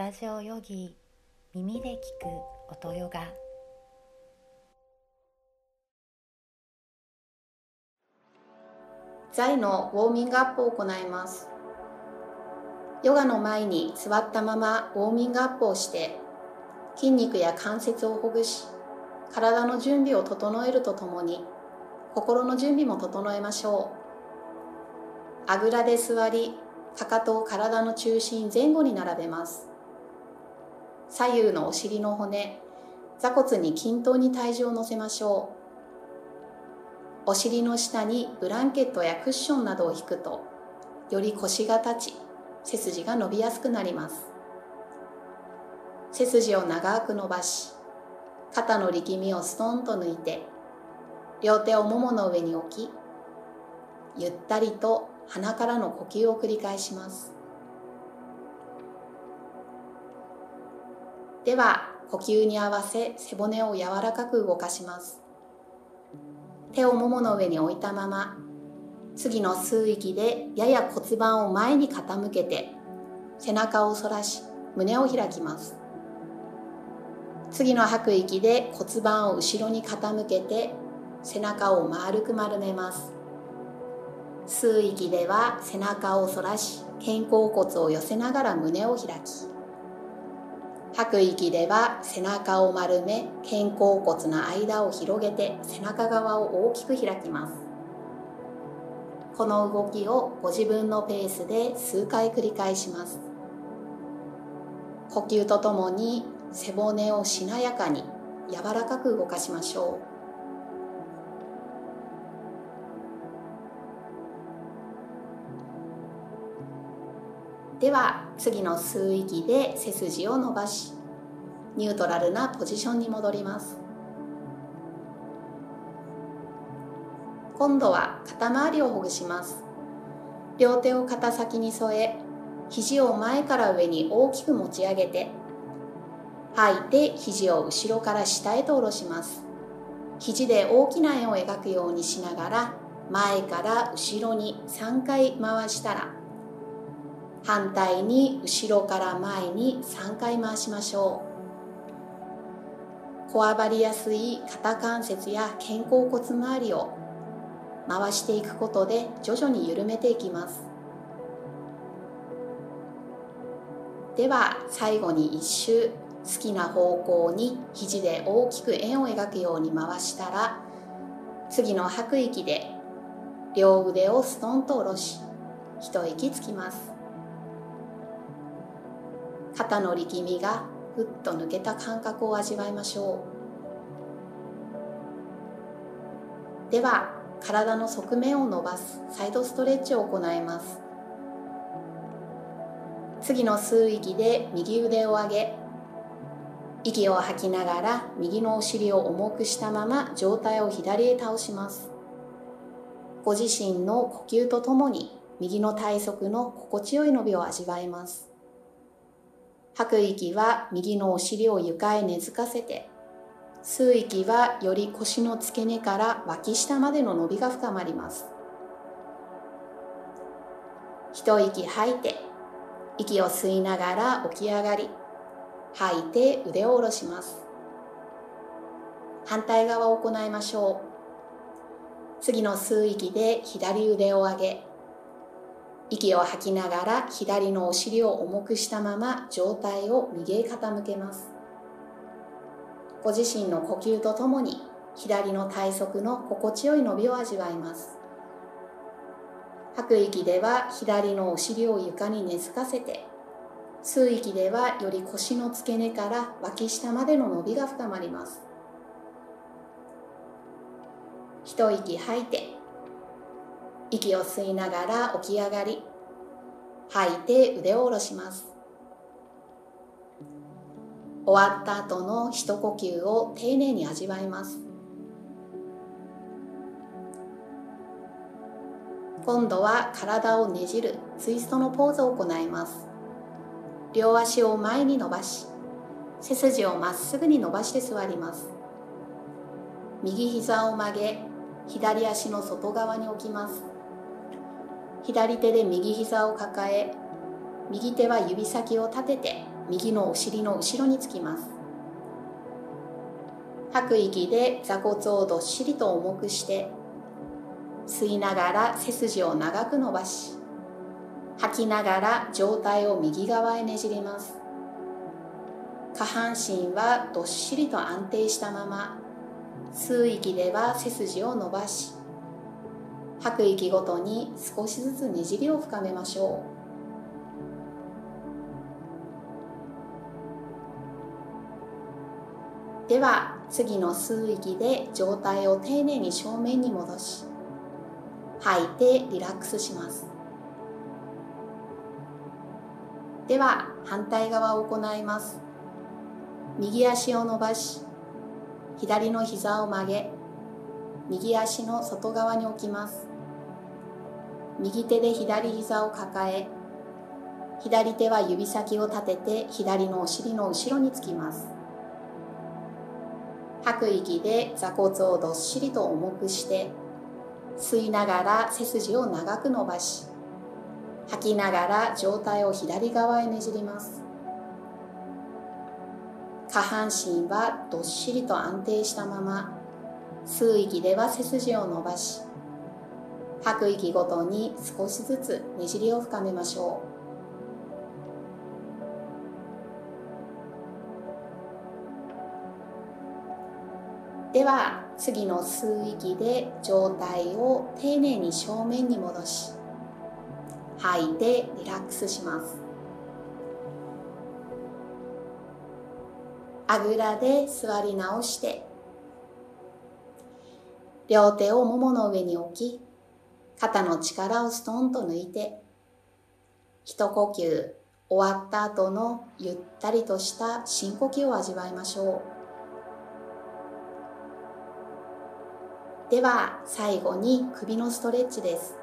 タジオヨギ耳で聞く音ヨガ。座位のウォーミングアップを行います。ヨガの前に座ったままウォーミングアップをして筋肉や関節をほぐし体の準備を整えるとともに心の準備も整えましょう。あぐらで座りかかとを体の中心前後に並べます。左右のお尻の骨座骨に均等に体重を乗せましょう。お尻の下にブランケットやクッションなどを引くとより腰が立ち背筋が伸びやすくなります。背筋を長く伸ばし肩の力みをストンと抜いて両手をももの上に置きゆったりと鼻からの呼吸を繰り返します。では呼吸に合わせ背骨を柔らかく動かします。手をももの上に置いたまま次の吸う息でやや骨盤を前に傾けて背中を反らし胸を開きます。次の吐く息で骨盤を後ろに傾けて背中を丸く丸めます。吸う息では背中を反らし肩甲骨を寄せながら胸を開き吐く息では背中を丸め肩甲骨の間を広げて背中側を大きく開きます。この動きをご自分のペースで数回繰り返します。呼吸とともに背骨をしなやかに柔らかく動かしましょう。では次の吸う息で背筋を伸ばしニュートラルなポジションに戻ります。今度は肩周りをほぐします。両手を肩先に添え肘を前から上に大きく持ち上げて吐いて肘を後ろから下へと下ろします。肘で大きな円を描くようにしながら前から後ろに3回回したら反対に後ろから前に3回回しましょう。こわばりやすい肩関節や肩甲骨周りを回していくことで徐々に緩めていきます。では最後に一周好きな方向に肘で大きく円を描くように回したら次の吐く息で両腕をストンと下ろし一息つきます。肩の力みがふっと抜けた感覚を味わいましょう。では体の側面を伸ばすサイドストレッチを行います。次の吸う息で右腕を上げ息を吐きながら右のお尻を重くしたまま上体を左へ倒します。ご自身の呼吸とともに右の体側の心地よい伸びを味わえます。吐く息は右のお尻を床へ根付かせて吸う息はより腰の付け根から脇下までの伸びが深まります。一息吐いて息を吸いながら起き上がり吐いて腕を下ろします。反対側を行いましょう。次の吸う息で左腕を上げ息を吐きながら左のお尻を重くしたまま上体を右へ傾けます。ご自身の呼吸とともに左の体側の心地よい伸びを味わいます。吐く息では左のお尻を床に根付かせて吸う息ではより腰の付け根から脇下までの伸びが深まります。一息吐いて息を吸いながら起き上がり吐いて腕を下ろします。終わった後の一呼吸を丁寧に味わいます。今度は体をねじるツイストのポーズを行います。両足を前に伸ばし背筋をまっすぐに伸ばして座ります。右膝を曲げ左足の外側に置きます。左手で右膝を抱え右手は指先を立てて右のお尻の後ろにつきます。吐く息で座骨をどっしりと重くして吸いながら背筋を長く伸ばし吐きながら上体を右側へねじります。下半身はどっしりと安定したまま吸う息では背筋を伸ばし吐く息ごとに少しずつねじりを深めましょう。では次の吸う息で上体を丁寧に正面に戻し吐いてリラックスします。では反対側を行います。右足を伸ばし左の膝を曲げ右足の外側に置きます。右手で左膝を抱え左手は指先を立てて左のお尻の後ろにつきます。吐く息で座骨をどっしりと重くして吸いながら背筋を長く伸ばし吐きながら上体を左側へねじります。下半身はどっしりと安定したまま吸う息では背筋を伸ばし吐く息ごとに少しずつねじりを深めましょう。では次の吸う息で上体を丁寧に正面に戻し吐いてリラックスします。あぐらで座り直して両手をももの上に置き肩の力をストンと抜いて一呼吸終わった後のゆったりとした深呼吸を味わいましょう。では最後に首のストレッチです。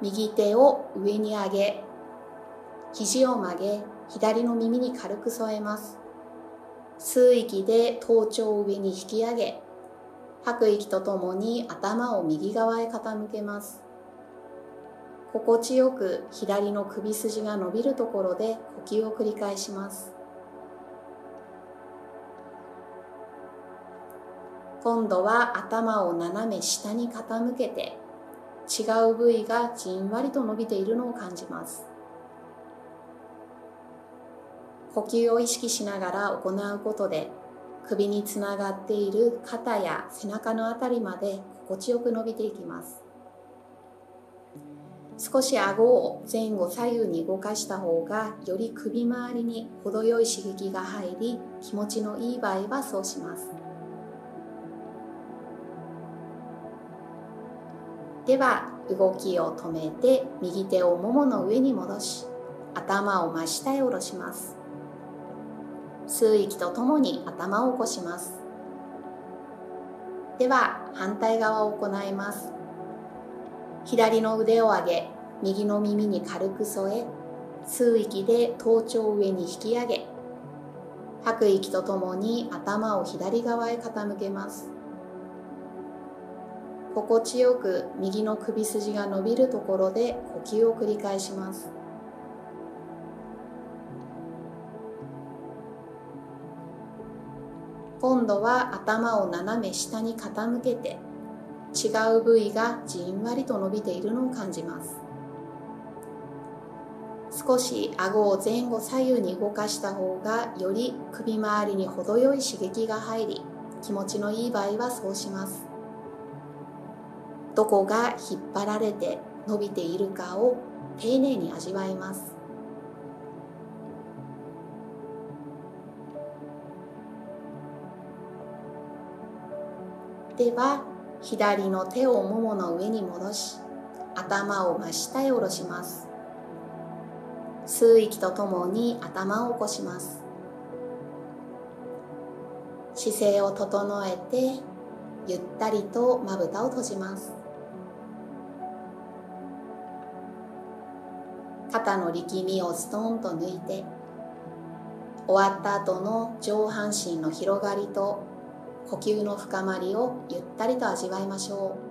右手を上に上げ肘を曲げ左の耳に軽く添えます。吸う息で頭頂を上に引き上げ吐く息とともに頭を右側へ傾けます。心地よく左の首筋が伸びるところで呼吸を繰り返します。今度は頭を斜め下に傾けて違う部位がじんわりと伸びているのを感じます。呼吸を意識しながら行うことで首につながっている肩や背中のあたりまで心地よく伸びていきます。少し顎を前後左右に動かした方がより首周りに程よい刺激が入り気持ちのいい場合はそうします。では動きを止めて右手をももの上に戻し頭を真下へ下ろします。吸う息とともに頭を起こします。では反対側を行います。左の腕を上げ右の耳に軽く添え吸う息で頭頂を上に引き上げ吐く息とともに頭を左側へ傾けます。心地よく右の首筋が伸びるところで呼吸を繰り返します。今度は頭を斜め下に傾けて違う部位がじんわりと伸びているのを感じます。少し顎を前後左右に動かした方がより首周りに程よい刺激が入り気持ちのいい場合はそうします。どこが引っ張られて伸びているかを丁寧に味わいます。では左の手をももの上に戻し頭を真下へ下ろします。吸う息とともに頭を起こします。姿勢を整えてゆったりとまぶたを閉じます。肩の力みをストーンと抜いて終わった後の上半身の広がりと呼吸の深まりをゆったりと味わいましょう。